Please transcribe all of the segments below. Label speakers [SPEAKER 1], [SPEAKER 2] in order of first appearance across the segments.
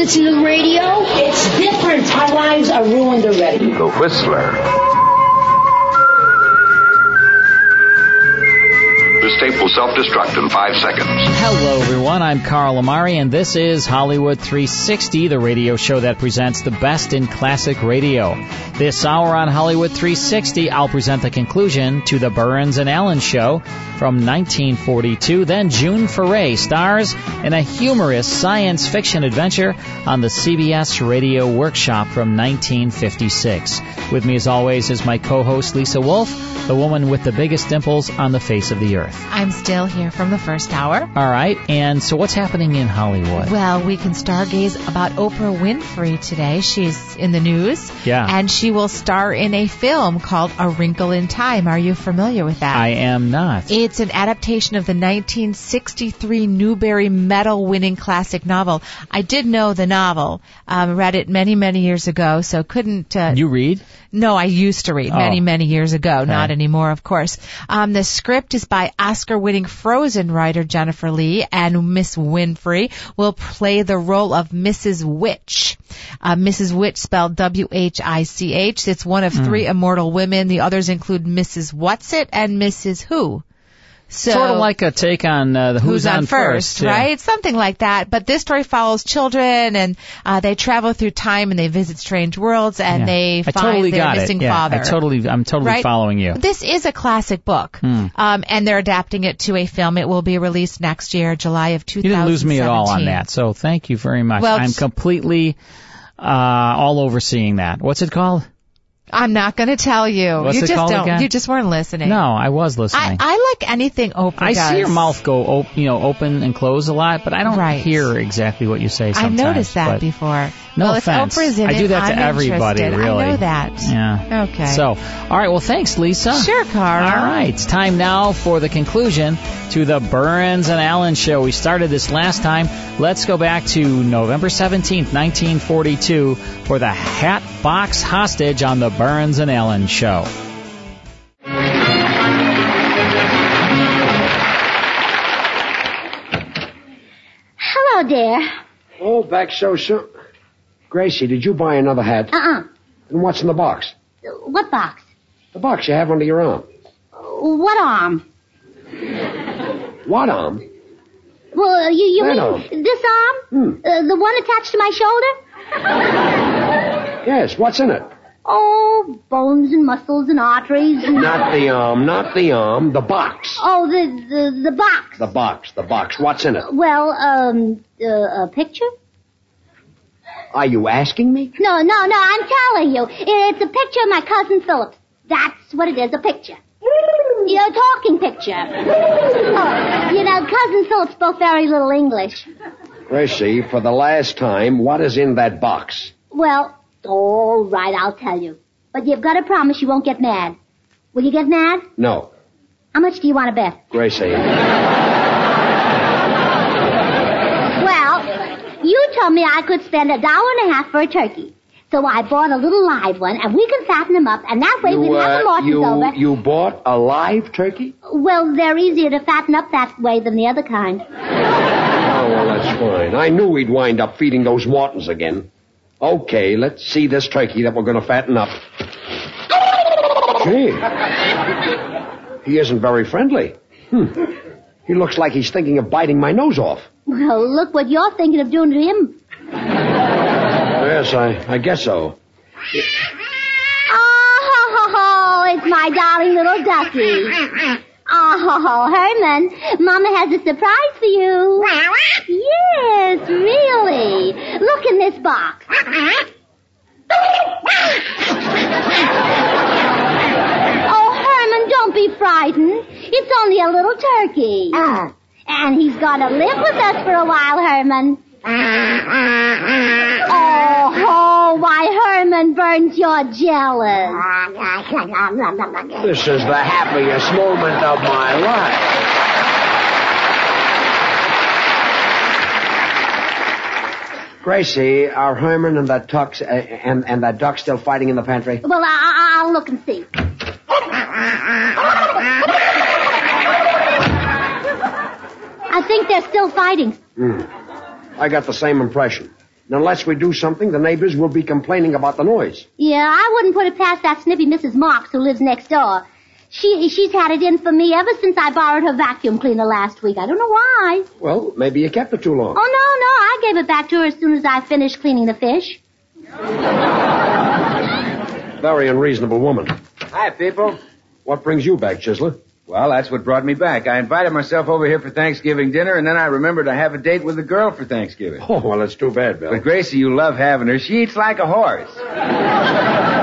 [SPEAKER 1] listen to the radio. It's different. Our lives are ruined already.
[SPEAKER 2] The Whistler. This tape will self-destruct in five seconds.
[SPEAKER 3] Hello, everyone. I'm Carl Amari, and this is Hollywood 360, the radio show that presents the best in classic radio. This hour on Hollywood 360, I'll present the conclusion to the Burns and Allen show from 1942. Then June Foray stars in a humorous science fiction adventure on the CBS Radio Workshop from 1956. With me, as always, is my co-host Lisa Wolf, the woman with the biggest dimples on the face of the earth.
[SPEAKER 4] I'm still here from the first hour.
[SPEAKER 3] All right, and so what's happening in Hollywood?
[SPEAKER 4] Well, we can stargaze about Oprah Winfrey today. She's in the news.
[SPEAKER 3] Yeah.
[SPEAKER 4] And she will star in a film called A Wrinkle in Time. Are you familiar with that?
[SPEAKER 3] I am not.
[SPEAKER 4] It's an adaptation of the 1963 Newbery Medal winning classic novel. I did know the novel. Um, read it many, many years ago, so couldn't. Uh,
[SPEAKER 3] you read?
[SPEAKER 4] No, I used to read
[SPEAKER 3] Oh.
[SPEAKER 4] many, many years ago.
[SPEAKER 3] Okay.
[SPEAKER 4] Not anymore, of course. Um, the script is by Oscar-winning Frozen writer Jennifer Lee, and Miss Winfrey will play the role of Mrs. Which. Uh, Mrs. Which spelled W-H-I-C-H. It's one of three immortal women. The others include Mrs. What's It and Mrs. Who. So,
[SPEAKER 3] sort of like a take on uh, the Who's,
[SPEAKER 4] on, first,
[SPEAKER 3] yeah.
[SPEAKER 4] right? Something like that. But this story follows children, and uh, they travel through time and they visit strange worlds, and
[SPEAKER 3] Yeah.
[SPEAKER 4] they find
[SPEAKER 3] totally
[SPEAKER 4] their missing.
[SPEAKER 3] Yeah,
[SPEAKER 4] father.
[SPEAKER 3] I totally, I'm totally
[SPEAKER 4] Right?
[SPEAKER 3] following you.
[SPEAKER 4] This is a classic book,
[SPEAKER 3] Hmm.
[SPEAKER 4] um, and they're adapting it to a film. It will be released next year, July of 2017.
[SPEAKER 3] You
[SPEAKER 4] 2017.
[SPEAKER 3] didn't lose me at all on that, so thank you very much.
[SPEAKER 4] Well,
[SPEAKER 3] I'm completely uh, all over seeing that. What's it called?
[SPEAKER 4] I'm not going to tell you.
[SPEAKER 3] What's
[SPEAKER 4] you
[SPEAKER 3] it
[SPEAKER 4] just don't.
[SPEAKER 3] again?
[SPEAKER 4] You just weren't listening.
[SPEAKER 3] No, I was listening.
[SPEAKER 4] I like anything Oprah
[SPEAKER 3] I
[SPEAKER 4] does.
[SPEAKER 3] see your mouth go, op- you know, open and close a lot, but I don't
[SPEAKER 4] Right.
[SPEAKER 3] hear exactly what you say
[SPEAKER 4] I've noticed that before.
[SPEAKER 3] No
[SPEAKER 4] well,
[SPEAKER 3] offense.
[SPEAKER 4] if Oprah's in
[SPEAKER 3] I do
[SPEAKER 4] it,
[SPEAKER 3] that to
[SPEAKER 4] I'm
[SPEAKER 3] everybody,
[SPEAKER 4] interested.
[SPEAKER 3] really.
[SPEAKER 4] I know that.
[SPEAKER 3] Yeah.
[SPEAKER 4] Okay.
[SPEAKER 3] So, all right. Well, thanks, Lisa.
[SPEAKER 4] Sure, Carl.
[SPEAKER 3] All right. It's time now for the conclusion to the Burns and Allen show. We started this last time. Let's go back to November 17th, 1942 for the Hat Box Hostage on the Burns and Allen show.
[SPEAKER 5] Hello, dear.
[SPEAKER 6] Oh, back so soon. Gracie, did you buy another hat?
[SPEAKER 5] Uh-uh.
[SPEAKER 6] And what's in the box?
[SPEAKER 5] What box?
[SPEAKER 6] The box you have under your arm.
[SPEAKER 5] What arm?
[SPEAKER 6] What arm?
[SPEAKER 5] Well, uh, you, you
[SPEAKER 6] That
[SPEAKER 5] mean
[SPEAKER 6] arm.
[SPEAKER 5] this arm?
[SPEAKER 6] Hmm.
[SPEAKER 5] Uh, the one attached to my shoulder?
[SPEAKER 6] Yes, what's in it?
[SPEAKER 5] Oh, bones and muscles and arteries and...
[SPEAKER 6] Not the arm, not the arm, the box.
[SPEAKER 5] Oh, the, the, the box.
[SPEAKER 6] The box, the box. What's in it?
[SPEAKER 5] Well, um, uh, a picture?
[SPEAKER 6] Are you asking me?
[SPEAKER 5] No, no, no, I'm telling you. It's a picture of my cousin Philip. That's what it is, a picture. Yeah, a talking picture. Oh, you know, cousin Philip spoke very little English.
[SPEAKER 6] Gracie, for the last time, what is in that box?
[SPEAKER 5] Well, all right, I'll tell you. But you've got to promise you won't get mad. Will you get mad?
[SPEAKER 6] No,
[SPEAKER 5] How much do you want to bet?
[SPEAKER 6] Gracie.
[SPEAKER 5] Well, you told me I could spend a dollar and a half for a turkey. So I bought a little live one, and we can fatten them up, and that way we
[SPEAKER 6] You,
[SPEAKER 5] can have the
[SPEAKER 6] uh,
[SPEAKER 5] Mortons
[SPEAKER 6] you,
[SPEAKER 5] over.
[SPEAKER 6] you bought a live turkey?
[SPEAKER 5] Well, they're easier to fatten up that way than the other kind.
[SPEAKER 6] Oh, well, that's fine. I knew we'd wind up feeding those Mortons again. Okay, let's see this turkey that we're going to fatten up. Gee. He isn't very friendly. Hmm. He looks like he's thinking of biting my nose off.
[SPEAKER 5] Well, look what you're thinking of doing to him.
[SPEAKER 6] Yes, I, I guess so.
[SPEAKER 5] Oh, it's my darling little ducky. Oh, Herman, Mama has a surprise for you. Yes, really. Look in this box. Oh, Herman, don't be frightened. It's only a little turkey. Uh. And he's gonna live with us for a while, Herman. Oh, oh, why Herman Burns, you're jealous.
[SPEAKER 6] This is the happiest moment of my life. Gracie, are Herman and that Tux uh, and, and that Duck still fighting in the pantry?
[SPEAKER 5] Well, I, I, I'll look and see. I think they're still fighting.
[SPEAKER 6] Hmm. I got the same impression. And unless we do something, the neighbors will be complaining about the noise.
[SPEAKER 5] Yeah, I wouldn't put it past that snippy Mrs. Marks who lives next door. She she's had it in for me ever since I borrowed her vacuum cleaner last week. I don't know why.
[SPEAKER 6] Well, maybe you kept it too long.
[SPEAKER 5] Oh no, no, I gave it back to her as soon as I finished cleaning the fish.
[SPEAKER 6] Very unreasonable woman.
[SPEAKER 7] Hi, people.
[SPEAKER 6] What brings you back, Chisler?
[SPEAKER 7] Well, that's what brought me back. I invited myself over here for Thanksgiving dinner, and then I remembered I have a date with a girl for Thanksgiving.
[SPEAKER 6] Oh, well, that's too bad, Bill.
[SPEAKER 7] But Gracie, you love having her. She eats like a horse.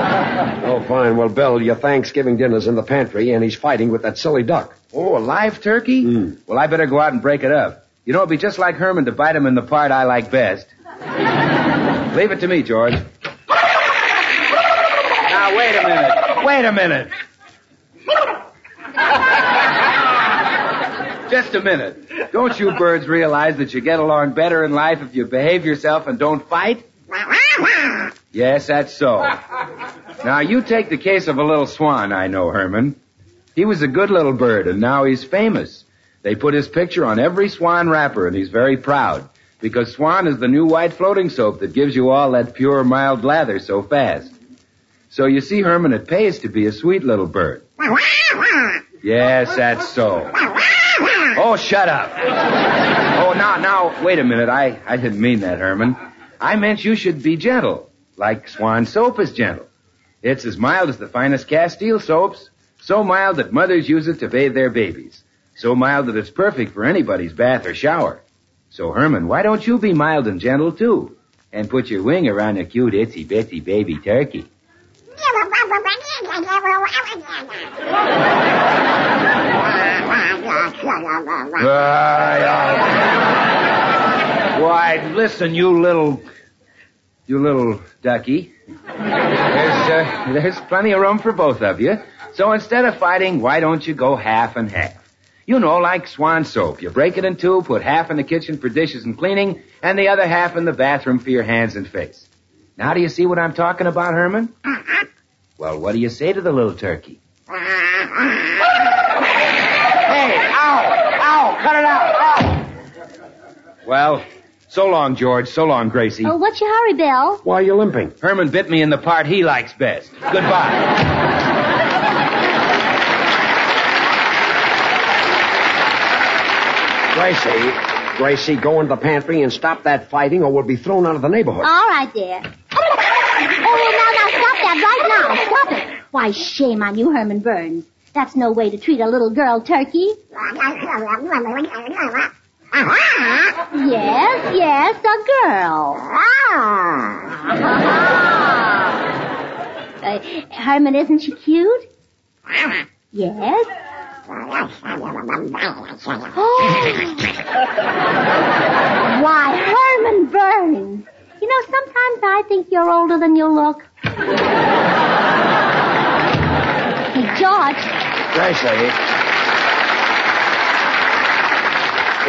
[SPEAKER 6] Oh, fine. Well, Bill, your Thanksgiving dinner's in the pantry, and he's fighting with that silly duck.
[SPEAKER 7] Oh, a live turkey?
[SPEAKER 6] Hmm.
[SPEAKER 7] Well, I better go out and break it up. You know, it'd be just like Herman to bite him in the part I like best. Leave it to me, George. Now, wait a minute. Wait a minute. Just a minute. Don't you birds realize that you get along better in life if you behave yourself and don't fight? Yes, that's so. Now, you take the case of a little swan I know, Herman. He was a good little bird, and now he's famous. They put his picture on every swan wrapper, and he's very proud. Because Swan is the new white floating soap that gives you all that pure, mild lather so fast. So you see, Herman, it pays to be a sweet little bird. Yes, that's so. Oh, shut up. Oh, now, now, wait a minute. I, I didn't mean that, Herman. I meant you should be gentle, like Swan soap is gentle. It's as mild as the finest Castile soaps, so mild that mothers use it to bathe their babies, so mild that it's perfect for anybody's bath or shower. So, Herman, why don't you be mild and gentle, too? And put your wing around a cute itsy bitsy baby turkey. Why, listen, you little, you little ducky. There's, uh, there's plenty of room for both of you. So instead of fighting, why don't you go half and half? You know, like swan soap. You break it in two, put half in the kitchen for dishes and cleaning, and the other half in the bathroom for your hands and face. Now do you see what I'm talking about, Herman? Well, what do you say to the little turkey? Hey, ow, ow, cut it out! Well, so long, George. So long, Gracie.
[SPEAKER 5] Oh, what's your hurry, Bill?
[SPEAKER 6] Why are you limping?
[SPEAKER 7] Herman bit me in the part he likes best. Goodbye.
[SPEAKER 6] Gracie, Gracie, go into the pantry and stop that fighting or we'll be thrown out of the neighborhood.
[SPEAKER 5] All right, dear. Oh, now, now, stop that right now. Stop it. Why, shame on you, Herman Burns. That's no way to treat a little girl turkey. Yes, yes, a girl. Uh, Herman, isn't she cute? Yes. Why, Herman Burns. You know, sometimes I think you're older than you look. George.
[SPEAKER 6] Gracie.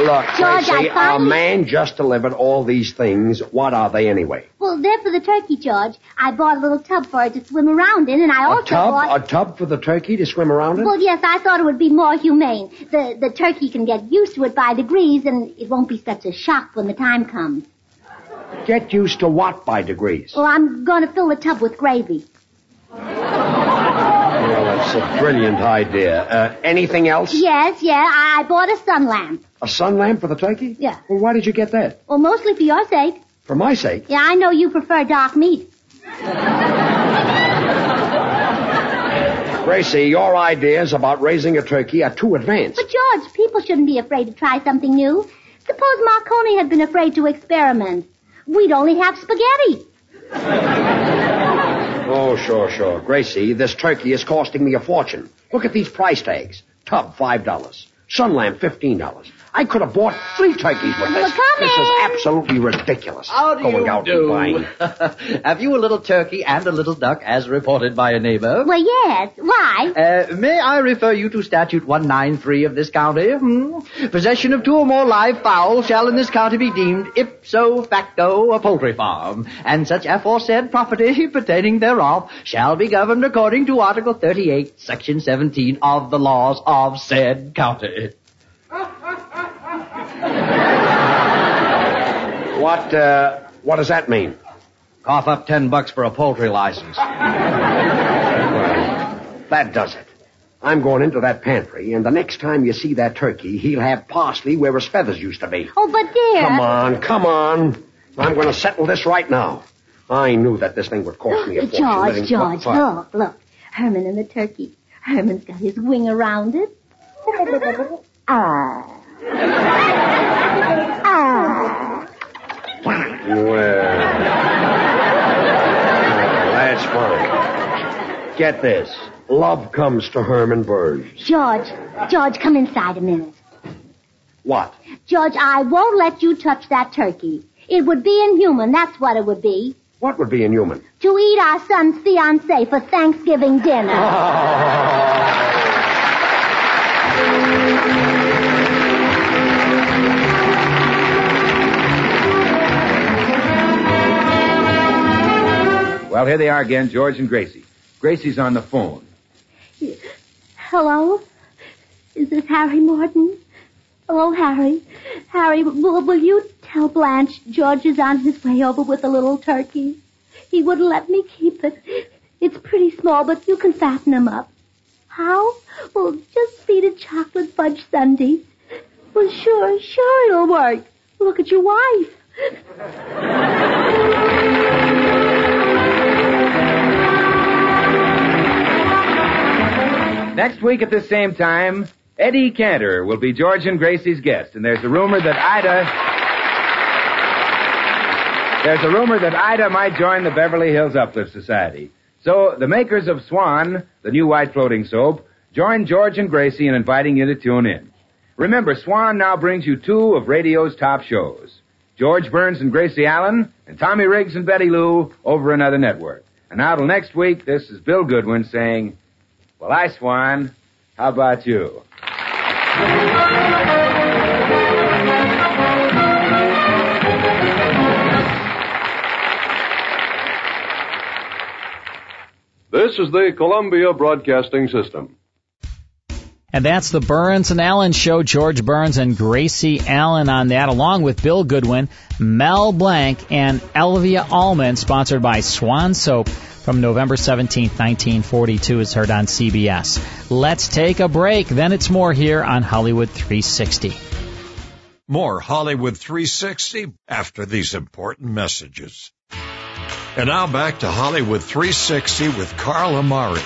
[SPEAKER 6] Look,
[SPEAKER 5] George,
[SPEAKER 6] Gracie,
[SPEAKER 5] I finally-
[SPEAKER 6] a man just delivered all these things. What are they anyway?
[SPEAKER 5] Well, they're for the turkey, George. I bought a little tub for it to swim around in, and I
[SPEAKER 6] A
[SPEAKER 5] also
[SPEAKER 6] tub?
[SPEAKER 5] bought...
[SPEAKER 6] A tub for the turkey to swim around in?
[SPEAKER 5] Well, yes, I thought it would be more humane. The the turkey can get used to it by degrees, and it won't be such a shock when the time comes.
[SPEAKER 6] Get used to what by degrees?
[SPEAKER 5] Well, I'm going to fill the tub with gravy.
[SPEAKER 6] That's a brilliant idea. Uh, anything else?
[SPEAKER 5] Yes, yeah, I I bought a sun lamp.
[SPEAKER 6] A sun lamp for the turkey?
[SPEAKER 5] Yeah.
[SPEAKER 6] Well, why did you get that?
[SPEAKER 5] Well, mostly for your sake.
[SPEAKER 6] For my sake.
[SPEAKER 5] Yeah, I know you prefer dark meat.
[SPEAKER 6] Gracie, your ideas about raising a turkey are too advanced.
[SPEAKER 5] But, George, people shouldn't be afraid to try something new. Suppose Marconi had been afraid to experiment. We'd only have spaghetti.
[SPEAKER 6] Oh, sure, sure. Gracie, this turkey is costing me a fortune. Look at these price tags. Tub, $5. Sun lamp, $15. I could have bought three turkeys with this.
[SPEAKER 5] Come
[SPEAKER 6] this is absolutely ridiculous.
[SPEAKER 8] How do
[SPEAKER 6] Going
[SPEAKER 8] you
[SPEAKER 6] out
[SPEAKER 8] do?
[SPEAKER 6] and buying.
[SPEAKER 8] Have you a little turkey and a little duck as reported by a neighbor?
[SPEAKER 5] Well, yes. Why?
[SPEAKER 8] Uh, may I refer you to statute 193 of this county? Hmm? Possession of two or more live fowl shall in this county be deemed ipso facto a poultry farm, and such aforesaid property pertaining thereof shall be governed according to Article 38, Section 17 of the laws of said county.
[SPEAKER 6] What, uh, what does that mean?
[SPEAKER 8] Cough up ten bucks for a poultry license.
[SPEAKER 6] That does it. I'm going into that pantry, and the next time you see that turkey, he'll have parsley where his feathers used to be.
[SPEAKER 5] Oh, but dear.
[SPEAKER 6] Come on, come on. I'm going to settle this right now. I knew that this thing would cost me a fortune. letting-
[SPEAKER 5] George, George,
[SPEAKER 6] What?
[SPEAKER 5] look, look. Herman and the turkey. Herman's got his wing around it. ah. ah.
[SPEAKER 6] Well, that's fine. Get this. Love comes to Herman Burns.
[SPEAKER 5] George, George, come inside a minute.
[SPEAKER 6] What?
[SPEAKER 5] George, I won't let you touch that turkey. It would be inhuman, that's what it would be.
[SPEAKER 6] What would be inhuman?
[SPEAKER 5] To eat our son's fiancée for Thanksgiving dinner.
[SPEAKER 7] Well, here they are again, George and Gracie. Gracie's on the phone.
[SPEAKER 5] Hello? Is this Harry Morton? Hello, Harry. Harry, will, will you tell Blanche George is on his way over with a little turkey? He wouldn't let me keep it. It's pretty small, but you can fatten him up. How? Well, just feed it chocolate fudge sundaes. Well, sure, sure it'll work. Look at your wife.
[SPEAKER 7] Next week at the same time, Eddie Cantor will be George and Gracie's guest, and there's a rumor that Ida. There's a rumor that Ida might join the Beverly Hills Uplift Society. So the makers of Swan, the new white floating soap, join George and Gracie in inviting you to tune in. Remember, Swan now brings you two of radio's top shows. George Burns and Gracie Allen, and Tommy Riggs and Betty Lou over another network. And now till next week, this is Bill Goodwin saying, well, I, Swan, how about you?
[SPEAKER 9] This is the Columbia Broadcasting System.
[SPEAKER 3] And that's the Burns and Allen show. George Burns and Gracie Allen on that, along with Bill Goodwin, Mel Blanc, and Elvia Allman, sponsored by Swan Soap from November 17, 1942, is heard on CBS. Let's take a break. Then it's more here on Hollywood 360.
[SPEAKER 10] More Hollywood 360 after these important messages. And now back to Hollywood 360 with Carl Amari.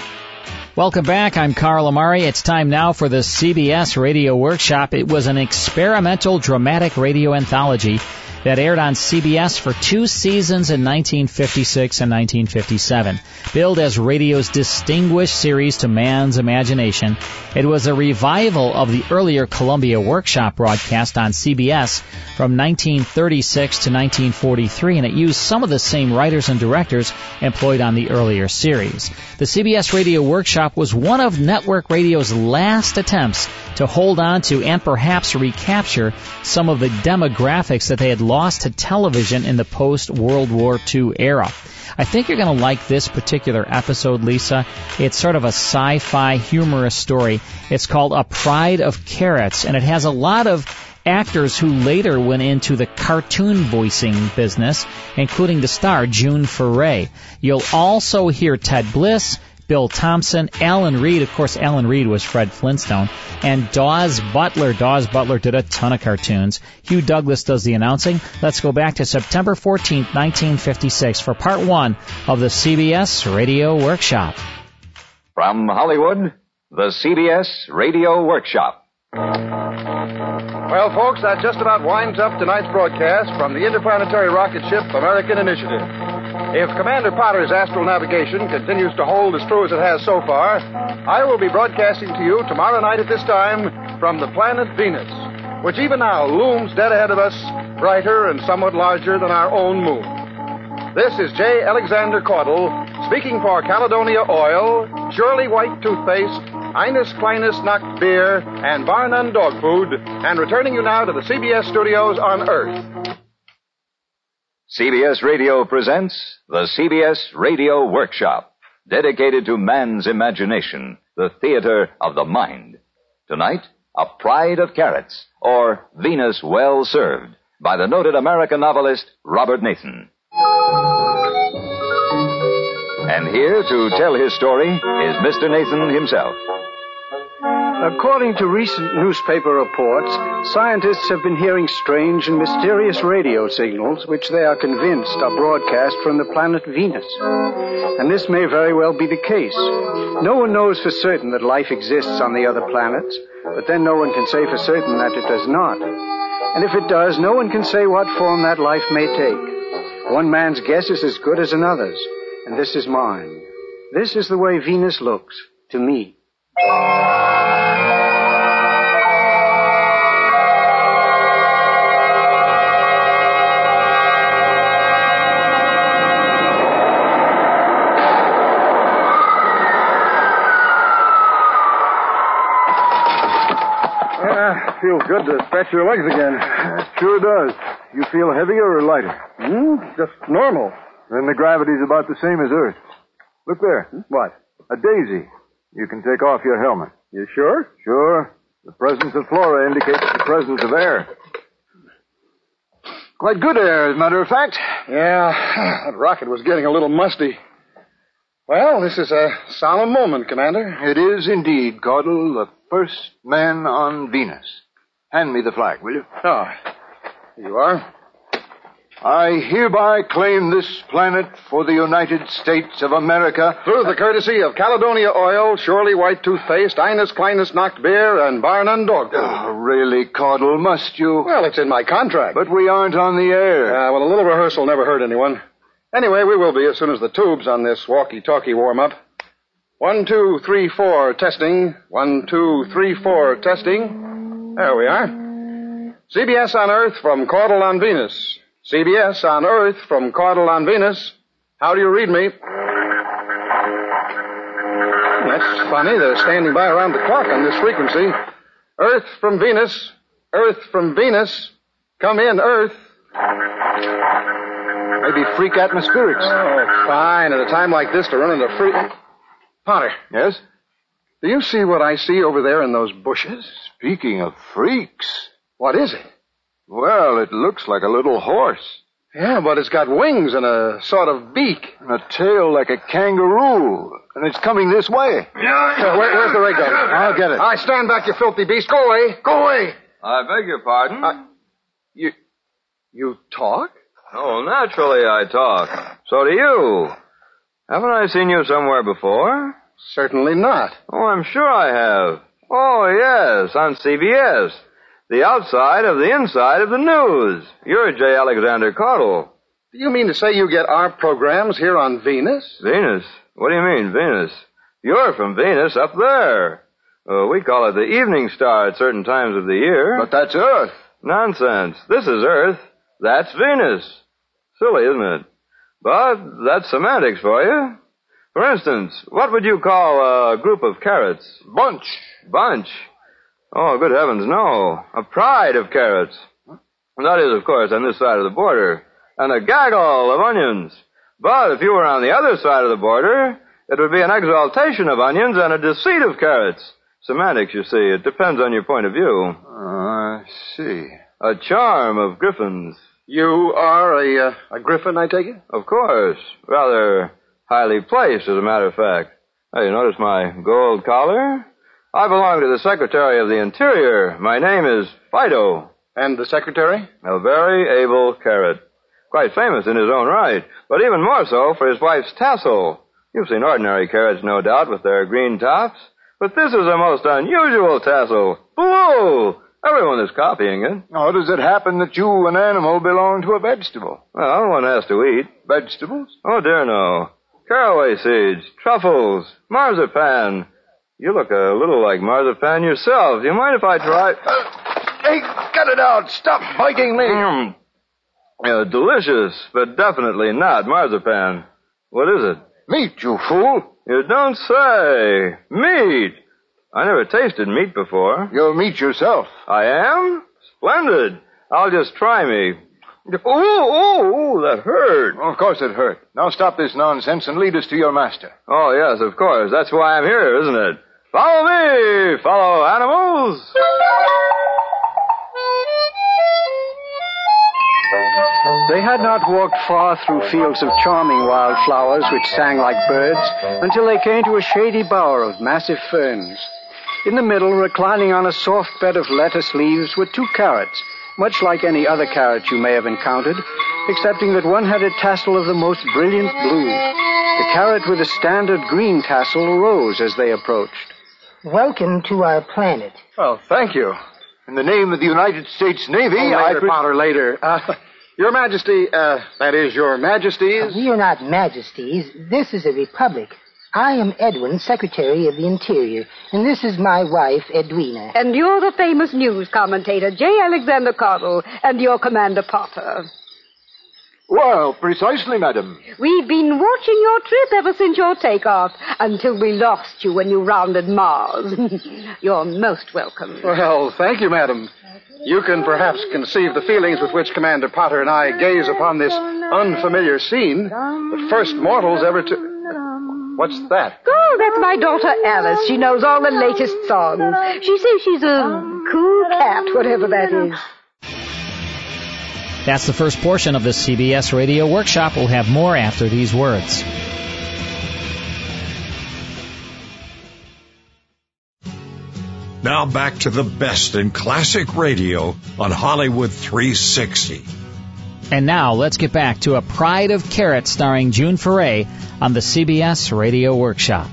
[SPEAKER 3] Welcome back. I'm Carl Amari. It's time now for the CBS Radio Workshop. It was an experimental dramatic radio anthology that aired on CBS for two seasons in 1956 and 1957. Billed as radio's distinguished series to man's imagination, it was a revival of the earlier Columbia Workshop broadcast on CBS from 1936 to 1943, and it used some of the same writers and directors employed on the earlier series. The CBS Radio Workshop was one of network radio's last attempts to hold on to and perhaps recapture some of the demographics that they had lost to television in the post World War II era. I think you're going to like this particular episode, Lisa. It's sort of a sci-fi humorous story. It's called A Pride of Carrots, and it has a lot of actors who later went into the cartoon voicing business, including the star June Foray. You'll also hear Ted Bliss, Bill Thompson, Alan Reed, of course, Alan Reed was Fred Flintstone, and Daws Butler. Daws Butler did a ton of cartoons. Hugh Douglas does the announcing. Let's go back to September 14th, 1956 for part one of the CBS Radio Workshop.
[SPEAKER 2] From Hollywood, the CBS Radio Workshop.
[SPEAKER 11] Well, folks, that just about winds up tonight's broadcast from the interplanetary rocket ship American Initiative. If Commander Potter's astral navigation continues to hold as true as it has so far, I will be broadcasting to you tomorrow night at this time from the planet Venus. which even now looms dead ahead of us, brighter and somewhat larger than our own moon. This is J. Alexander Caudle speaking for Caledonia Oil, Shirley White Toothpaste, Ines Kleinus Nacht Beer, and Bar None Dog Food, and returning you now to the CBS studios on Earth.
[SPEAKER 2] CBS Radio presents the CBS Radio Workshop, dedicated to man's imagination, the theater of the mind. Tonight, A Pride of Carrots, or Venus Well Served, by the noted American novelist Robert Nathan. And here to tell his story is Mr. Nathan himself.
[SPEAKER 12] According to recent newspaper reports, scientists have been hearing strange and mysterious radio signals which they are convinced are broadcast from the planet Venus. And this may very well be the case. No one knows for certain that life exists on the other planets, but then no one can say for certain that it does not. And if it does, no one can say what form that life may take. One man's guess is as good as another's, and this is mine. This is the way Venus looks to me.
[SPEAKER 9] Yeah, feels good to stretch your legs again. Sure does. You feel heavier or lighter? Hmm, just normal. Then the gravity's about the same as Earth. Look there. What? A daisy. You can take off your helmet. You sure? Sure. The presence of flora indicates the presence of air. Quite good air, as a matter of fact.
[SPEAKER 11] Yeah, that rocket was getting a little musty. Well, this is a solemn moment, Commander.
[SPEAKER 9] It is indeed, Caudle, the first man on Venus. Hand me the flag, will you?
[SPEAKER 11] Oh, here you are.
[SPEAKER 9] I hereby claim this planet for the United States of America.
[SPEAKER 11] Through the courtesy of Caledonia Oil, Shirley White Toothpaste, Ines Kleinus Nacht Beer, and Bar None Dog Food.
[SPEAKER 9] Oh, really, Caudle, must you?
[SPEAKER 11] Well, it's in my contract.
[SPEAKER 9] But we aren't on the air.
[SPEAKER 11] Uh, well, a little rehearsal never hurt anyone. Anyway, we will be as soon as the tubes on this walkie-talkie warm up. One, two, three, four, testing. One, two, three, four, testing. There we are. CBS on Earth from Caudle on Venus. CBS on Earth from Caudle on Venus. How do you read me? Hmm, that's funny. They're standing by around the clock on this frequency. Earth from Venus. Earth from Venus. Come in, Earth.
[SPEAKER 9] Maybe freak atmospherics.
[SPEAKER 11] Oh, fine. At a time like this to run into freak. Potter.
[SPEAKER 9] Yes?
[SPEAKER 11] Do you see what I see over there in those bushes?
[SPEAKER 9] Speaking of freaks.
[SPEAKER 11] What is it?
[SPEAKER 9] Well, it looks like a little horse.
[SPEAKER 11] Yeah, but it's got wings and a sort of beak.
[SPEAKER 9] And a tail like a kangaroo. And it's coming this way.
[SPEAKER 11] Yeah, where, where's the ray gun?
[SPEAKER 9] I'll get it.
[SPEAKER 11] I stand back, you filthy beast. Go away. Go away.
[SPEAKER 13] I beg your pardon?
[SPEAKER 11] Uh, you, you talk?
[SPEAKER 13] Oh, naturally I talk. So do you. Haven't I seen you somewhere before?
[SPEAKER 11] Certainly not.
[SPEAKER 13] Oh, I'm sure I have. Oh, yes, on CBS. The outside of the inside of the news. You're J. Alexander Caudle.
[SPEAKER 11] Do you mean to say you get our programs here on Venus?
[SPEAKER 13] Venus? What do you mean, Venus? You're from Venus up there. Uh, we call it the evening star at certain times of the year.
[SPEAKER 9] But that's Earth.
[SPEAKER 13] Nonsense. This is Earth. That's Venus. Silly, isn't it? But that's semantics for you. For instance, what would you call a group of carrots?
[SPEAKER 9] Bunch.
[SPEAKER 13] Bunch? Oh, good heavens, no. A pride of carrots. That is, of course, on this side of the border. And a gaggle of onions. But if you were on the other side of the border, it would be an exaltation of onions and a deceit of carrots. Semantics, you see. It depends on your point of view.
[SPEAKER 9] I see.
[SPEAKER 13] A charm of griffins.
[SPEAKER 11] You are a, uh, a griffin, I take it?
[SPEAKER 13] Of course. Rather highly placed, as a matter of fact. Hey, you notice my gold collar? I belong to the Secretary of the Interior. My name is Fido.
[SPEAKER 11] And the Secretary?
[SPEAKER 13] A very able carrot. Quite famous in his own right, but even more so for his wife's tassel. You've seen ordinary carrots, no doubt, with their green tops. But this is a most unusual tassel. Blue! Everyone is copying it.
[SPEAKER 9] How does it happen that you, an animal, belong to a vegetable?
[SPEAKER 13] Well, one has to eat.
[SPEAKER 9] Vegetables?
[SPEAKER 13] Oh, dear no. Caraway seeds, truffles, marzipan. You look a little like marzipan yourself. Do you mind if I try?
[SPEAKER 9] Hey,
[SPEAKER 11] Get it out. Stop biting me.
[SPEAKER 13] Mm. Delicious, but definitely not marzipan. What is it?
[SPEAKER 11] Meat, you fool.
[SPEAKER 13] You don't say. Meat. I never tasted meat before.
[SPEAKER 11] You're meat yourself.
[SPEAKER 13] I am? Splendid. I'll just try me. Ooh, ooh, ooh, that hurt.
[SPEAKER 9] of course it hurt. Now stop this nonsense and lead us to your master.
[SPEAKER 13] Oh, yes, of course. That's why I'm here, isn't it? Follow me, fellow animals.
[SPEAKER 12] They had not walked far through fields of charming wild flowers which sang like birds until they came to a shady bower of massive ferns. In the middle, reclining on a soft bed of lettuce leaves, were two carrots, much like any other carrot you may have encountered, excepting that one had a tassel of the most brilliant blue. The carrot with a standard green tassel rose as they approached.
[SPEAKER 14] Welcome to our planet.
[SPEAKER 9] Well, thank you. In the name of the United States Navy,
[SPEAKER 11] Oh,
[SPEAKER 9] I...
[SPEAKER 11] later,
[SPEAKER 9] pre-
[SPEAKER 11] Potter, later. Uh, your Majesty, uh, that is, your Majesties.
[SPEAKER 14] We are not majesties. This is a republic. I am Edwin, Secretary of the Interior, and this is my wife, Edwina.
[SPEAKER 15] And you're the famous news commentator, J. Alexander Caudle, and you're Commander Potter.
[SPEAKER 9] Well, precisely, madam.
[SPEAKER 15] We've been watching your trip ever since your takeoff, until we lost you when you rounded Mars. you're most welcome.
[SPEAKER 11] Well, thank you, madam. You can perhaps conceive the feelings with which Commander Potter and I gaze upon this unfamiliar scene that first mortals ever to. What's that?
[SPEAKER 15] Oh, that's my daughter Alice. She knows all the latest songs. She says she's a cool cat, whatever that is.
[SPEAKER 3] That's the first portion of the CBS Radio Workshop. We'll have more after these words.
[SPEAKER 10] Now back to the best in classic radio on Hollywood 360.
[SPEAKER 3] And now let's get back to A Pride of Carrots starring June Foray on the CBS Radio Workshop.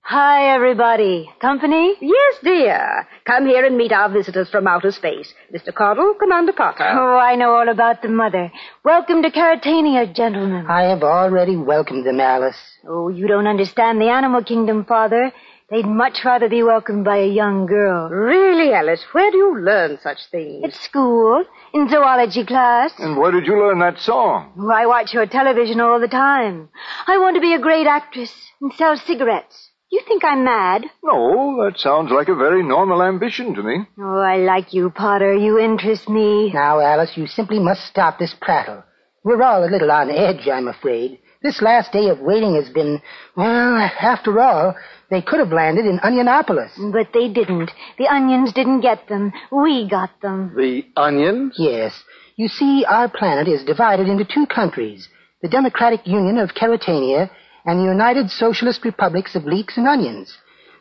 [SPEAKER 15] Hi, everybody. Company? Yes, dear. Come here and meet our visitors from outer space. Mr. Caudle, Commander Potter.
[SPEAKER 16] Oh, I know all about them, Mother. Welcome to Caratania, gentlemen.
[SPEAKER 14] I have already welcomed them, Alice.
[SPEAKER 16] Oh, you don't understand the animal kingdom, Father. They'd much rather be welcomed by a young girl.
[SPEAKER 15] Really, Alice, where do you learn such things?
[SPEAKER 16] At school, in zoology class.
[SPEAKER 9] And where did you learn that song?
[SPEAKER 16] Oh, I watch your television all the time. I want to be a great actress and sell cigarettes. You think I'm mad?
[SPEAKER 9] No, that sounds like a very normal ambition to me.
[SPEAKER 16] Oh, I like you, Potter. You interest me.
[SPEAKER 14] Now, Alice, you simply must stop this prattle. We're all a little on edge, I'm afraid. This last day of waiting has been, well, after all, they could have landed in Onionopolis.
[SPEAKER 16] But they didn't. The onions didn't get them. We got them.
[SPEAKER 11] The onions?
[SPEAKER 14] Yes. You see, our planet is divided into two countries the Democratic Union of Caratania and the United Socialist Republics of Leeks and Onions.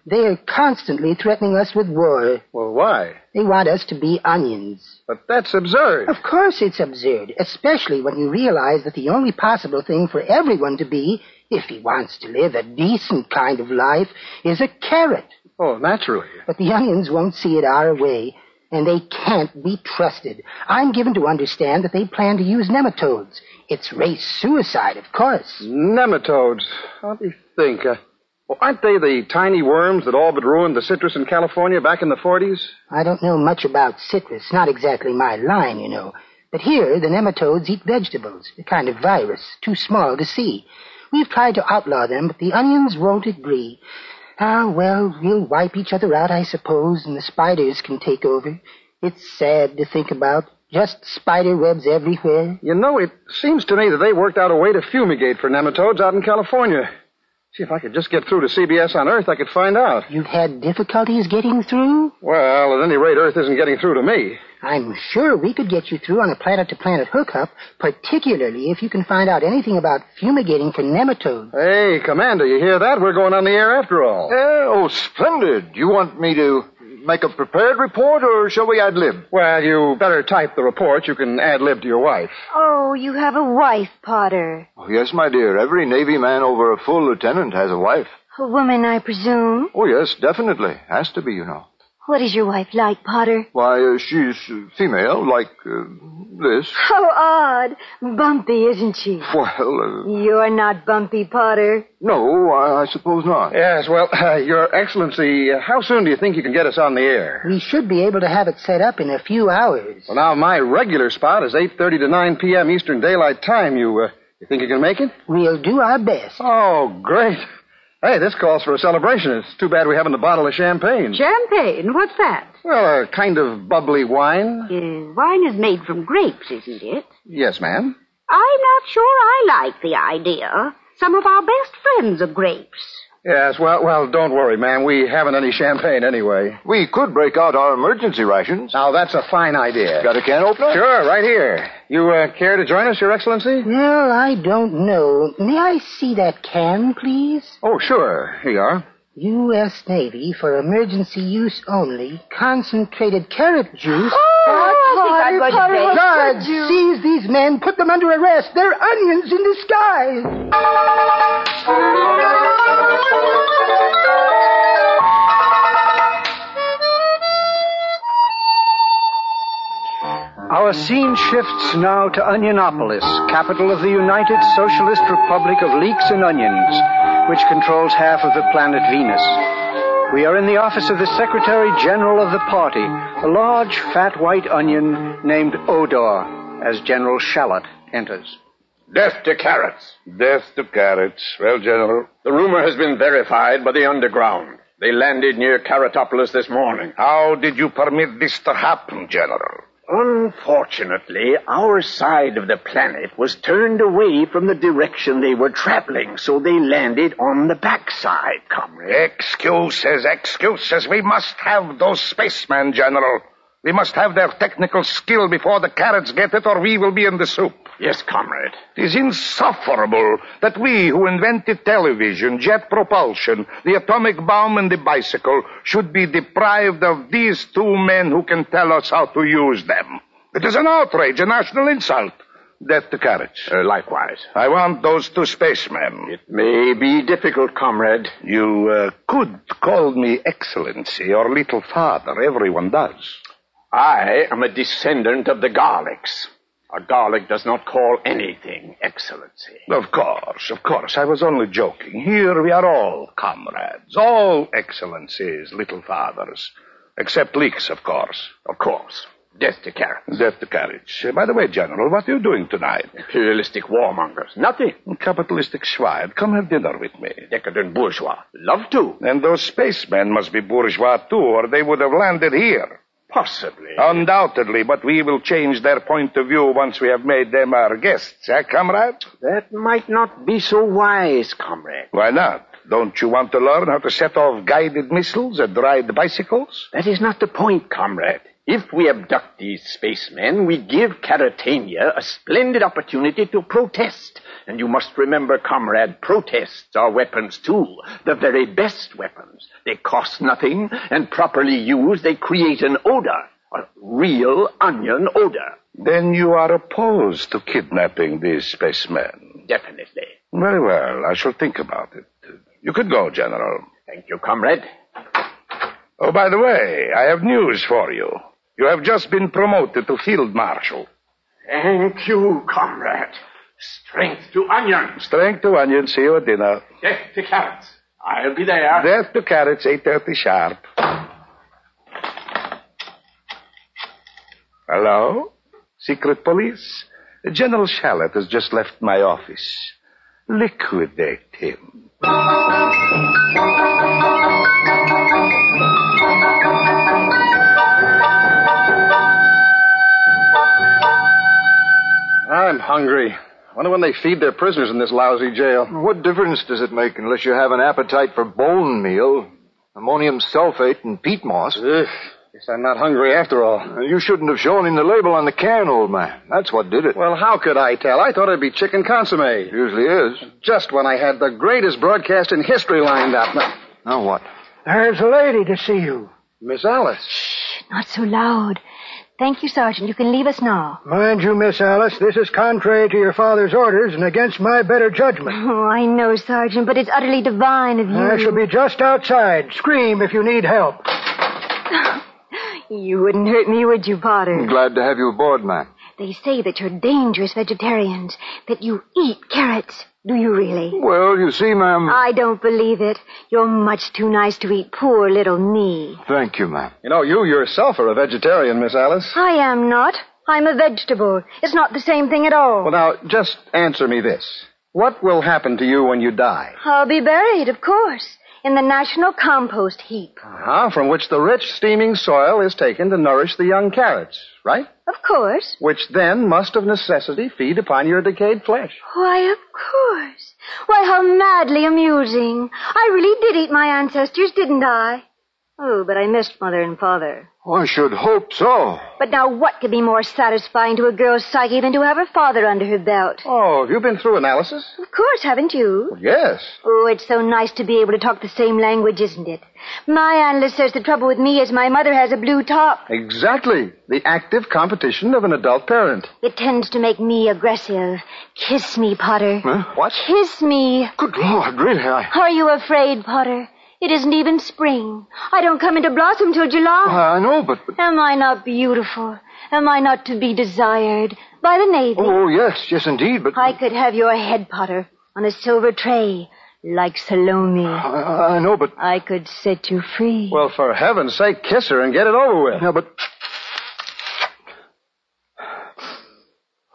[SPEAKER 14] They are constantly threatening us with war.
[SPEAKER 11] Well, why?
[SPEAKER 14] They want us to be onions.
[SPEAKER 11] But that's absurd.
[SPEAKER 14] Of course it's absurd, especially when you realize that the only possible thing for everyone to be, if he wants to live a decent kind of life, is a carrot.
[SPEAKER 11] Oh, naturally.
[SPEAKER 14] But the onions won't see it our way, and they can't be trusted. I'm given to understand that they plan to use nematodes. It's race suicide, of course.
[SPEAKER 11] Nematodes. Let me think. Uh, well, aren't they the tiny worms that all but ruined the citrus in California back in the 40s?
[SPEAKER 14] I don't know much about citrus, not exactly my line, you know. But here, the nematodes eat vegetables, a kind of virus, too small to see. We've tried to outlaw them, but the onions won't agree. Ah, well, we'll wipe each other out, I suppose, and the spiders can take over. It's sad to think about. Just spider webs everywhere.
[SPEAKER 11] You know, it seems to me that they worked out a way to fumigate for nematodes out in California. See, if I could just get through to CBS on Earth, I could find out.
[SPEAKER 14] You've had difficulties getting through?
[SPEAKER 11] Well, at any rate, Earth isn't getting through to me.
[SPEAKER 14] I'm sure we could get you through on a planet-to-planet hookup, particularly if you can find out anything about fumigating for nematodes.
[SPEAKER 11] Hey, Commander, you hear that? We're going on the air after all.
[SPEAKER 9] oh, splendid. You want me to make a prepared report, or shall we ad lib?
[SPEAKER 11] Well, you better type the report. You can ad lib to your wife.
[SPEAKER 16] Oh, you have a wife, Potter.
[SPEAKER 9] Oh, yes, my dear. Every Navy man over a full lieutenant has a wife.
[SPEAKER 16] A woman, I presume.
[SPEAKER 9] Oh, yes, definitely. Has to be, you know.
[SPEAKER 16] What is your wife like, Potter?
[SPEAKER 9] Why, uh, she's uh, female, like uh, this.
[SPEAKER 16] How odd. Bumpy, isn't she?
[SPEAKER 9] Well, uh,
[SPEAKER 16] You're not bumpy, Potter.
[SPEAKER 9] no, I, I suppose not.
[SPEAKER 11] Yes, well, uh, Your Excellency, uh, how soon do you think you can get us on the air?
[SPEAKER 14] We should be able to have it set up in a few hours.
[SPEAKER 11] Well, now, my regular spot is 8.30 to 9 p.m. Eastern Daylight Time. You, uh, you think you can make it?
[SPEAKER 14] We'll do our best.
[SPEAKER 11] Oh, great. Hey, this calls for a celebration. It's too bad we haven't a bottle of champagne.
[SPEAKER 15] Champagne? What's that?
[SPEAKER 11] Well, a kind of bubbly wine.
[SPEAKER 15] Uh, wine is made from grapes, isn't it?
[SPEAKER 11] Yes, ma'am.
[SPEAKER 15] I'm not sure I like the idea. Some of our best friends are grapes.
[SPEAKER 11] Yes, well, well, don't worry, ma'am. We haven't any champagne anyway.
[SPEAKER 9] We could break out our emergency rations.
[SPEAKER 11] Now, that's a fine idea.
[SPEAKER 9] Got a can opener?
[SPEAKER 11] Sure, right here. You uh, care to join us, Your Excellency?
[SPEAKER 14] Well, I don't know. May I see that can, please?
[SPEAKER 11] Oh, sure. Here you are.
[SPEAKER 14] U.S. Navy for emergency use only. Concentrated carrot juice.
[SPEAKER 16] Oh, I think I'd go to bed.
[SPEAKER 14] Seize these men. Put them under arrest. They're onions in disguise.
[SPEAKER 12] Our scene shifts now to Onionopolis, capital of the United Socialist Republic of Leeks and Onions, which controls half of the planet Venus. We are in the office of the Secretary General of the party, a large, fat white onion named Odor, as General Shallot enters.
[SPEAKER 17] Death to carrots. Death to carrots. Well, General. The rumor has been verified by the underground. They landed near Caratopolis this morning. How did you permit this to happen, General?
[SPEAKER 18] Unfortunately, our side of the planet was turned away from the direction they were traveling, so they landed on the backside, comrade.
[SPEAKER 17] Excuses, excuses. We must have those spacemen, General. We must have their technical skill before the carrots get it, or we will be in the soup.
[SPEAKER 18] Yes, comrade.
[SPEAKER 17] It is insufferable that we who invented television, jet propulsion, the atomic bomb, and the bicycle should be deprived of these two men who can tell us how to use them. It is an outrage, a national insult. Death to carrots.
[SPEAKER 18] Uh, likewise.
[SPEAKER 17] I want those two spacemen.
[SPEAKER 18] It may be difficult, comrade.
[SPEAKER 17] You uh, could call me Excellency or Little Father. Everyone does.
[SPEAKER 18] I am a descendant of the Garlics. A Garlic does not call anything Excellency.
[SPEAKER 17] Of course, of course. I was only joking. Here we are all comrades, all excellencies, little fathers. Except leeks, of course.
[SPEAKER 18] Of course. Death to carrots.
[SPEAKER 17] Death to. Uh, by the way, General, what are you doing tonight?
[SPEAKER 18] Imperialistic warmongers. Nothing.
[SPEAKER 17] Capitalistic swine. Come have dinner with me.
[SPEAKER 18] Decadent bourgeois. Love to.
[SPEAKER 17] And those spacemen must be bourgeois too, or they would have landed here.
[SPEAKER 18] Possibly.
[SPEAKER 17] Undoubtedly, but we will change their point of view once we have made them our guests, eh, comrade?
[SPEAKER 18] That might not be so wise, comrade.
[SPEAKER 17] Why not? Don't you want to learn how to set off guided missiles and ride bicycles?
[SPEAKER 18] That is not the point, comrade. If we abduct these spacemen, we give Caratania a splendid opportunity to protest. And you must remember, comrade, protests are weapons too. The very best weapons. They cost nothing, and properly used, they create an odor. A real onion odor.
[SPEAKER 17] Then you are opposed to kidnapping these spacemen.
[SPEAKER 18] Definitely.
[SPEAKER 17] Very well. I shall think about it. You could go, General.
[SPEAKER 18] Thank you, comrade.
[SPEAKER 17] Oh, by the way, I have news for you. You have just been promoted to Field Marshal.
[SPEAKER 18] Thank you, comrade. Strength to onion.
[SPEAKER 17] Strength to onion. See you at dinner.
[SPEAKER 18] Death to carrots. I'll be there.
[SPEAKER 17] Death to carrots, 8.30 sharp. Hello? Secret police? General Shallot has just left my office. Liquidate him.
[SPEAKER 11] I'm hungry. Wonder when they feed their prisoners in this lousy jail.
[SPEAKER 9] What difference does it make unless you have an appetite for bone meal, ammonium sulfate, and peat moss?
[SPEAKER 11] Ugh, guess I'm not hungry after all.
[SPEAKER 9] You shouldn't have shown him the label on the can, old man. That's what did it.
[SPEAKER 11] Well, how could I tell? I thought it'd be chicken consomme.
[SPEAKER 9] Usually is.
[SPEAKER 11] Just when I had the greatest broadcast in history lined up. Now,
[SPEAKER 9] now what?
[SPEAKER 14] There's a lady to see you.
[SPEAKER 11] Miss Alice.
[SPEAKER 16] Shh, not so loud. Thank you, Sergeant. You can leave us now.
[SPEAKER 19] Mind you, Miss Alice, this is contrary to your father's orders and against my better judgment.
[SPEAKER 16] Oh, I know, Sergeant, but it's utterly divine of you.
[SPEAKER 19] I shall be just outside. Scream if you need help.
[SPEAKER 16] You wouldn't hurt me, would you, Potter?
[SPEAKER 9] I'm glad to have you aboard, ma'am.
[SPEAKER 16] They say that you're dangerous vegetarians, that you eat carrots. Do you really?
[SPEAKER 9] Well, you see, ma'am.
[SPEAKER 16] I don't believe it. You're much too nice to eat poor little me.
[SPEAKER 9] Thank you, ma'am.
[SPEAKER 11] You know, you yourself are a vegetarian, Miss Alice.
[SPEAKER 16] I am not. I'm a vegetable. It's not the same thing at all.
[SPEAKER 11] Well, now, just answer me this. What will happen to you when you die?
[SPEAKER 16] I'll be buried, of course, in the national compost heap.
[SPEAKER 11] Uh-huh, from which the rich, steaming soil is taken to nourish the young carrots, right?
[SPEAKER 16] Of course.
[SPEAKER 11] Which then must of necessity feed upon your decayed flesh.
[SPEAKER 16] Why, of course. Why, how madly amusing. I really did eat my ancestors, didn't I? Oh, but I missed mother and father.
[SPEAKER 9] I should hope so.
[SPEAKER 16] But now what could be more satisfying to a girl's psyche than to have her father under her belt?
[SPEAKER 11] Oh, have you been through analysis?
[SPEAKER 16] Of course, haven't you?
[SPEAKER 11] Yes.
[SPEAKER 16] Oh, it's so nice to be able to talk the same language, isn't it? My analyst says the trouble with me is my mother has a blue top.
[SPEAKER 11] Exactly. The active competition of an adult parent.
[SPEAKER 16] It tends to make me aggressive. Kiss me, Potter.
[SPEAKER 9] Huh?
[SPEAKER 11] What?
[SPEAKER 16] Kiss me.
[SPEAKER 9] Good Lord, really, I...
[SPEAKER 16] Are you afraid, Potter? It isn't even spring. I don't come into blossom till July.
[SPEAKER 9] I know, but... but...
[SPEAKER 16] Am I not beautiful? Am I not to be desired by the Navy?
[SPEAKER 9] Oh, oh yes, yes, indeed, but...
[SPEAKER 16] I could have your head, Potter, on a silver tray, like Salome.
[SPEAKER 9] I, I know, but...
[SPEAKER 16] I could set you free.
[SPEAKER 11] Well, for heaven's sake, kiss her and get it over with.
[SPEAKER 9] Yeah, but...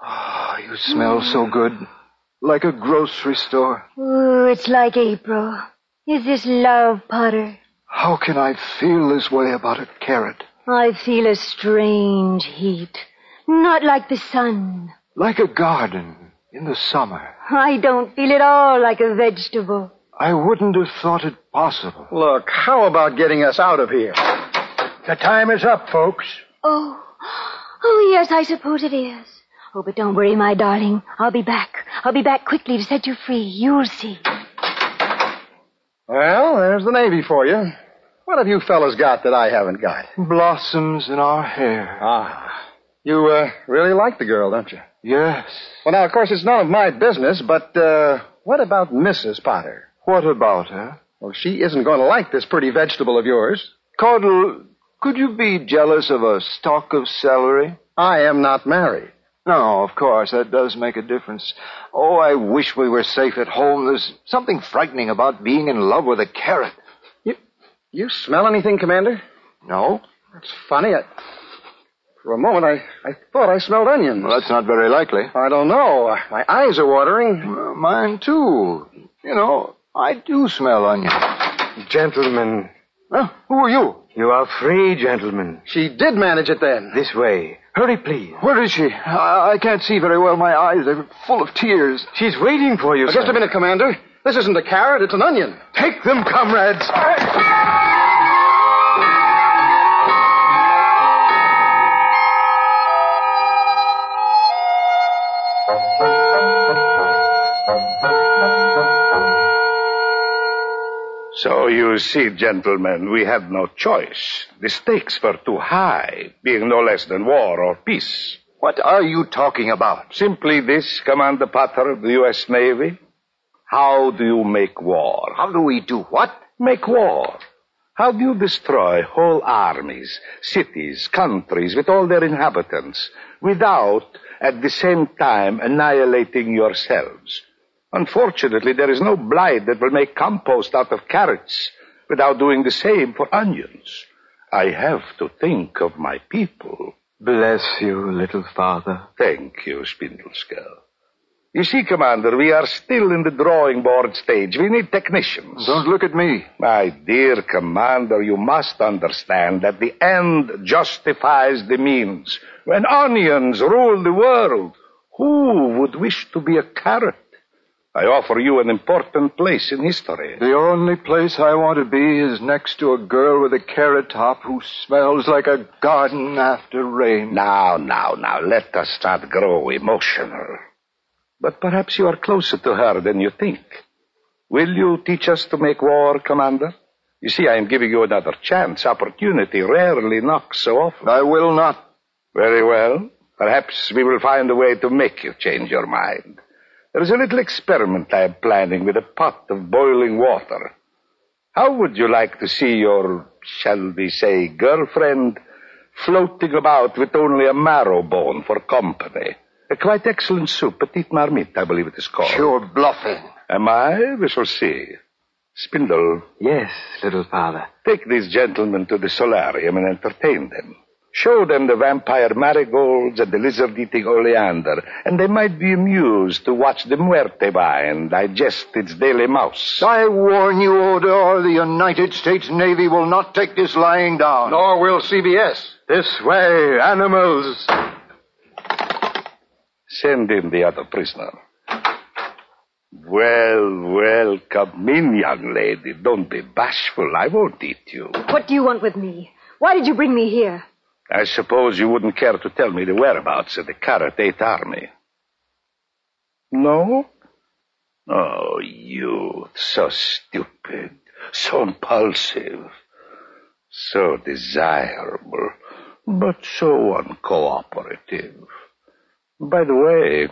[SPEAKER 9] Oh, you smell so good. Like a grocery store.
[SPEAKER 16] Ooh, it's like April. Is this love, Potter?
[SPEAKER 9] How can I feel this way about a carrot?
[SPEAKER 16] I feel a strange heat. Not like the sun.
[SPEAKER 9] Like a garden in the summer.
[SPEAKER 16] I don't feel at all like a vegetable.
[SPEAKER 9] I wouldn't have thought it possible.
[SPEAKER 11] Look, how about getting us out of here?
[SPEAKER 19] The time is up, folks.
[SPEAKER 16] Oh, oh yes, I suppose it is. Oh, but don't worry, my darling. I'll be back. I'll be back quickly to set you free. You'll see.
[SPEAKER 11] Well, there's the Navy for you. What have you fellas got that I haven't got?
[SPEAKER 9] Blossoms in our hair.
[SPEAKER 11] Ah. You, uh, really like the girl, don't you?
[SPEAKER 9] Yes.
[SPEAKER 11] Well, now, of course, it's none of my business, but, uh, what about Mrs. Potter?
[SPEAKER 9] What about her?
[SPEAKER 11] Well, she isn't going to like this pretty vegetable of yours.
[SPEAKER 9] Caudle, could you be jealous of a stalk of celery?
[SPEAKER 11] I am not married.
[SPEAKER 9] No, of course, that does make a difference. Oh, I wish we were safe at home. There's something frightening about being in love with a carrot.
[SPEAKER 11] You, you smell anything, Commander?
[SPEAKER 9] No.
[SPEAKER 11] That's funny. I, for a moment, I, I thought I smelled onions.
[SPEAKER 9] Well, that's not very likely.
[SPEAKER 11] I don't know. My eyes are watering.
[SPEAKER 9] Uh, mine, too. You know, I do smell onions.
[SPEAKER 20] Gentlemen.
[SPEAKER 9] Huh? Who are you?
[SPEAKER 20] You are free, gentlemen.
[SPEAKER 11] She did manage it then.
[SPEAKER 20] This way. Hurry, please.
[SPEAKER 9] Where is she? I, I can't see very well. My eyes are full of tears.
[SPEAKER 20] She's waiting for you,
[SPEAKER 11] Uh,
[SPEAKER 20] sir.
[SPEAKER 11] Just a minute, Commander. This isn't a carrot, it's an onion.
[SPEAKER 20] Take them, comrades.
[SPEAKER 17] You see, gentlemen, we had no choice. The stakes were too high, being no less than war or peace.
[SPEAKER 9] What are you talking about?
[SPEAKER 17] Simply this, Commander Potter of the U.S. Navy. How do you make war?
[SPEAKER 9] How do we do what?
[SPEAKER 17] Make war. How do you destroy whole armies, cities, countries with all their inhabitants without at the same time annihilating yourselves? Unfortunately, there is no blight that will make compost out of carrots without doing the same for onions. I have to think of my people.
[SPEAKER 20] Bless you, little father.
[SPEAKER 17] Thank you, Spindleskull. You see, Commander, we are still in the drawing board stage. We need technicians.
[SPEAKER 9] Don't look at me.
[SPEAKER 17] My dear Commander, you must understand that the end justifies the means. When onions rule the world, who would wish to be a carrot? I offer you an important place in history.
[SPEAKER 9] The only place I want to be is next to a girl with a carrot top who smells like a garden after rain.
[SPEAKER 17] Now, now, now, let us not grow emotional. But perhaps you are closer to her than you think. Will you teach us to make war, Commander? You see, I am giving you another chance. Opportunity rarely knocks so often.
[SPEAKER 9] I will not.
[SPEAKER 17] Very well. Perhaps we will find a way to make you change your mind. There is a little experiment I am planning with a pot of boiling water. How would you like to see your, shall we say, girlfriend floating about with only a marrow bone for company? A quite excellent soup, petite marmite, I believe it is called.
[SPEAKER 20] You're bluffing.
[SPEAKER 17] Am I? We shall see. Spindle.
[SPEAKER 20] Yes, little father.
[SPEAKER 17] Take these gentlemen to the solarium and entertain them. Show them the vampire marigolds and the lizard-eating oleander, and they might be amused to watch the muerte vine digest its daily mouse.
[SPEAKER 20] I warn you, Odor, the United States Navy will not take this lying down.
[SPEAKER 11] Nor will CBS.
[SPEAKER 20] This way, animals.
[SPEAKER 17] Send in the other prisoner. Well, well, come in, young lady. Don't be bashful. I won't eat you.
[SPEAKER 16] What do you want with me? Why did you bring me here?
[SPEAKER 17] I suppose you wouldn't care to tell me the whereabouts of the Carrot Eighth Army. No? Oh, youth, so stupid, so impulsive, so desirable, but so uncooperative. By the way,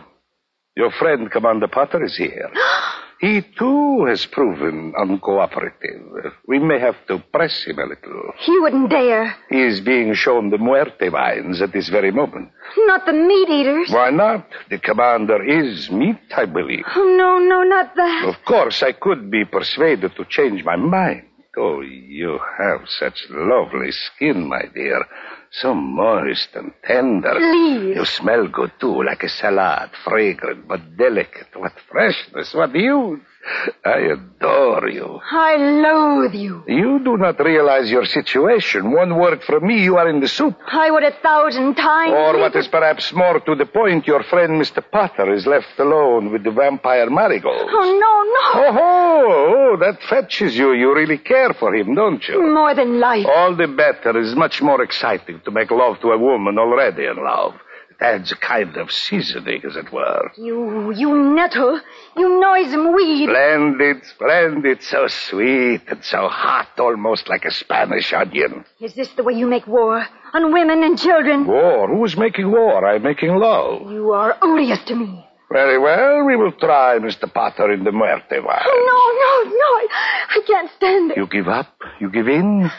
[SPEAKER 17] your friend Commander Potter is here. He too has proven uncooperative. We may have to press him a little.
[SPEAKER 16] He wouldn't dare.
[SPEAKER 17] He is being shown the muerte vines at this very moment.
[SPEAKER 16] Not the meat eaters.
[SPEAKER 17] Why not? The commander is meat, I believe.
[SPEAKER 16] Oh, no, no, not that.
[SPEAKER 17] Of course, I could be persuaded to change my mind. Oh, you have such lovely skin, my dear. So moist and tender.
[SPEAKER 16] Please.
[SPEAKER 17] You smell good, too, like a salad. Fragrant but delicate. What freshness, what youth. I adore you.
[SPEAKER 16] I loathe you.
[SPEAKER 17] You do not realize your situation. One word from me, you are in the soup.
[SPEAKER 16] I would a thousand times.
[SPEAKER 17] Or what is perhaps more to the point, your friend Mr. Potter is left alone with the vampire marigold.
[SPEAKER 16] Oh, no, no.
[SPEAKER 17] Oh, oh, that fetches you. You really care for him, don't you?
[SPEAKER 16] More than life.
[SPEAKER 17] All the better. It's much more exciting to make love to a woman already in love. Adds a kind of seasoning, as it were.
[SPEAKER 16] You, you nettle. You noisome weed.
[SPEAKER 17] Splendid, splendid. So sweet and so hot, almost like a Spanish onion.
[SPEAKER 16] Is this the way you make war? On women and children?
[SPEAKER 17] War? Who is making war? I'm making love.
[SPEAKER 16] You are odious to me.
[SPEAKER 17] Very well. We will try Mr. Potter in the muerte vine.
[SPEAKER 16] Oh, no, no, no. I, I can't stand it.
[SPEAKER 17] You give up? You give in?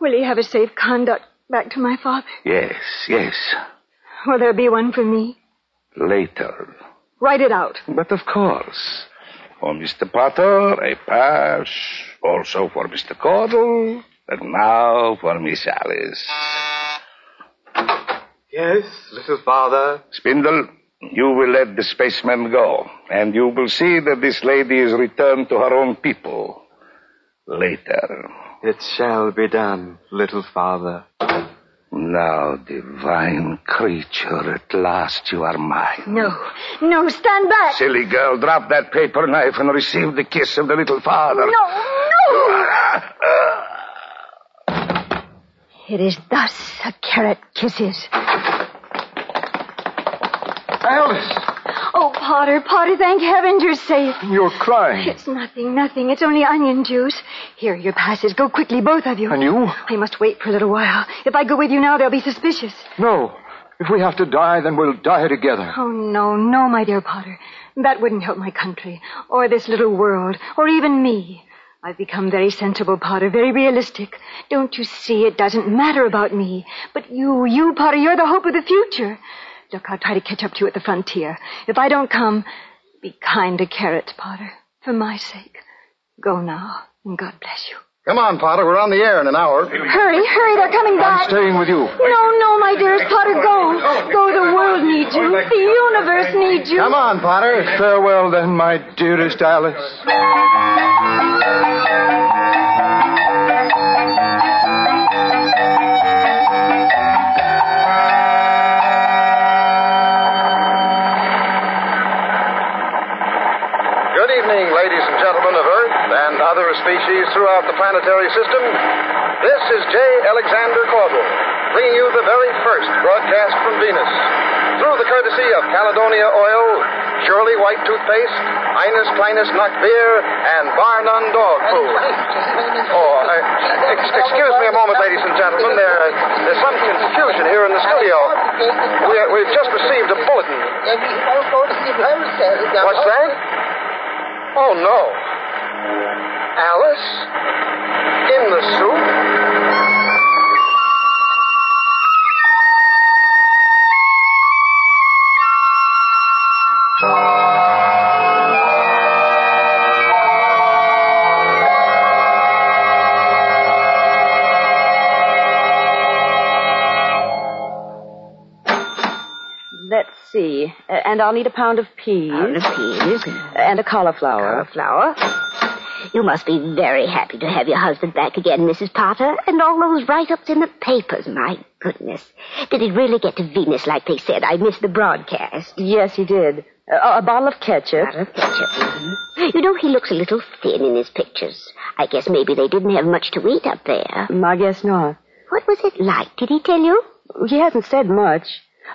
[SPEAKER 16] Will he have a safe conduct back to my father?
[SPEAKER 17] Yes, yes.
[SPEAKER 16] Will there be one for me?
[SPEAKER 17] Later.
[SPEAKER 16] Write it out.
[SPEAKER 17] But of course. For Mr. Potter, a pass. Also for Mr. Caudle. And now for Miss Alice.
[SPEAKER 20] Yes, little father.
[SPEAKER 17] Spindle, you will let the spaceman go. And you will see that this lady is returned to her own people. Later.
[SPEAKER 20] It shall be done, little father.
[SPEAKER 17] Now, divine creature, at last you are mine.
[SPEAKER 16] No, no, stand back.
[SPEAKER 17] Silly girl, drop that paper knife and receive the kiss of the little father.
[SPEAKER 16] No, no. It is thus a carrot kisses.
[SPEAKER 20] Alice!
[SPEAKER 16] Oh, Potter, Potter, thank heaven you're safe.
[SPEAKER 20] You're crying.
[SPEAKER 16] It's nothing, nothing. It's only onion juice. Here, your passes. Go quickly, both of you.
[SPEAKER 20] And you?
[SPEAKER 16] I must wait for a little while. If I go with you now, they'll be suspicious.
[SPEAKER 20] No. If we have to die, then we'll die together.
[SPEAKER 16] Oh, no, no, my dear Potter. That wouldn't help my country, or this little world, or even me. I've become very sensible, Potter, very realistic. Don't you see it doesn't matter about me? But you, you, Potter, you're the hope of the future. Look, I'll try to catch up to you at the frontier. If I don't come, be kind to Carrot, Potter, for my sake. Go now, and God bless you.
[SPEAKER 11] Come on, Potter. We're on the air in an hour.
[SPEAKER 16] Hurry, hurry, they're coming back.
[SPEAKER 20] I'm staying with you.
[SPEAKER 16] No, no, my dearest Potter, go. Go, the world needs you. The universe needs you.
[SPEAKER 11] Come on, Potter.
[SPEAKER 20] Farewell, then, my dearest Alice.
[SPEAKER 11] Other species throughout the planetary system. This is J. Alexander Caudle, bringing you the very first broadcast from Venus. Through the courtesy of Caledonia Oil, Shirley White Toothpaste, Ines Kleinus Nut Beer, and Bar None Dog Food. Oh, uh, ex- excuse me a moment, ladies and gentlemen. There, uh, there's some confusion here in the studio. We, we've just received a bulletin. What's that? Oh, no. Alice? In the soup?
[SPEAKER 15] Let's see. Uh, and I'll need a pound of peas.
[SPEAKER 21] Pound of peas.
[SPEAKER 15] And a cauliflower.
[SPEAKER 21] Cauliflower. You must be very happy to have your husband back again, Mrs. Potter. And all those write-ups in the papers, my goodness. Did it really get to Venus like they said? I missed the broadcast.
[SPEAKER 15] Yes, he did. Uh, a bottle of ketchup.
[SPEAKER 21] Bottle of ketchup. mhm. You know, he looks a little thin in his pictures. I guess maybe they didn't have much to eat up there.
[SPEAKER 15] I guess not.
[SPEAKER 21] What was it like? Did he tell you?
[SPEAKER 15] He hasn't said much.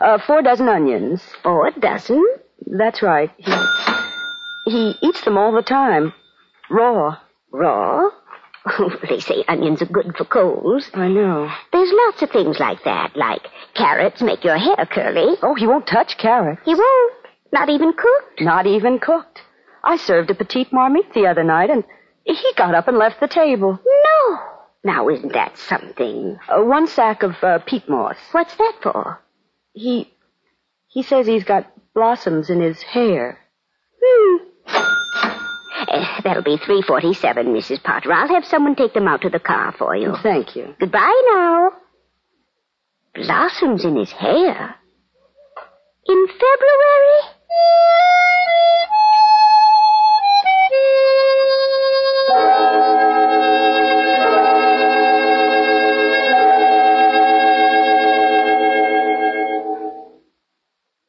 [SPEAKER 15] Uh, four dozen onions.
[SPEAKER 21] Four dozen?
[SPEAKER 15] That's right. He, he eats them all the time. Raw.
[SPEAKER 21] Raw? they say onions are good for colds.
[SPEAKER 15] I know.
[SPEAKER 21] There's lots of things like that, like carrots make your hair curly.
[SPEAKER 15] Oh, he won't touch carrots.
[SPEAKER 21] He won't. Not even cooked.
[SPEAKER 15] Not even cooked. I served a petite marmite the other night, and he got up and left the table.
[SPEAKER 21] No. Now, isn't that something?
[SPEAKER 15] Uh, one sack of uh, peat moss.
[SPEAKER 21] What's that for?
[SPEAKER 15] He he says he's got blossoms in his hair.
[SPEAKER 21] Eh, that'll be 347, Mrs. Potter. I'll have someone take them out to the car for you.
[SPEAKER 15] Thank you.
[SPEAKER 21] Goodbye now. Blossoms in his hair. In February?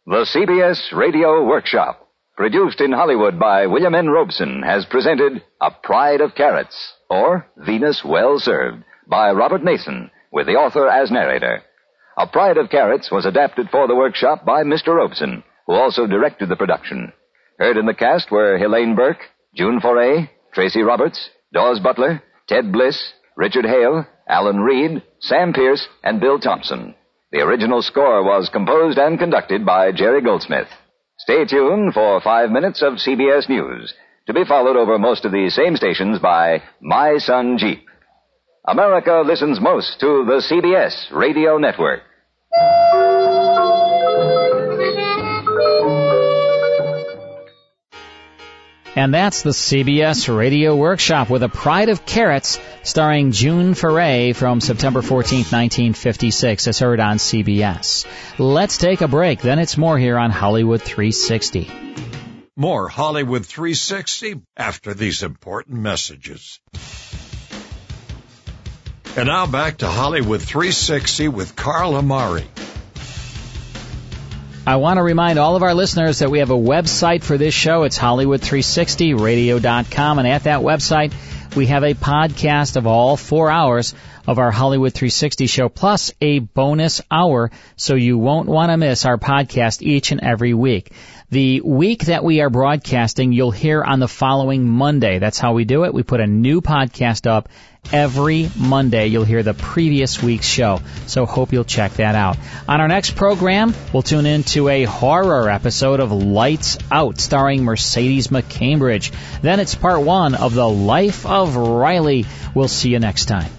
[SPEAKER 2] The CBS Radio Workshop, produced in Hollywood by William N. Robson, has presented A Pride of Carrots, or Venus Well Served, by Robert Nathan, with the author as narrator. A Pride of Carrots was adapted for the workshop by Mr. Robson, who also directed the production. Heard in the cast were Helene Burke, June Foray, Tracy Roberts, Daws Butler, Ted Bliss, Richard Hale, Alan Reed, Sam Pierce, and Bill Thompson. The original score was composed and conducted by Jerry Goldsmith. Stay tuned for five minutes of CBS News, to be followed over most of these same stations by My Son Jeep. America listens most to the CBS Radio Network.
[SPEAKER 3] And that's the CBS Radio Workshop with a Pride of Carrots starring June Foray from September 14, 1956 as heard on CBS. Let's take a break. Then it's more here on Hollywood 360.
[SPEAKER 10] More Hollywood 360 after these important messages. And now back to Hollywood 360 with Carl Amari.
[SPEAKER 3] I want to remind all of our listeners that we have a website for this show. It's Hollywood360radio.com. And at that website, we have a podcast of all four hours of our Hollywood 360 show, plus a bonus hour, so you won't want to miss our podcast each and every week. The week that we are broadcasting, you'll hear on the following Monday. That's how we do it. We put a new podcast up every Monday. You'll hear the previous week's show. So hope you'll check that out. On our next program, we'll tune into a horror episode of Lights Out starring Mercedes McCambridge. Then it's part one of The Life of Riley. We'll see you next time.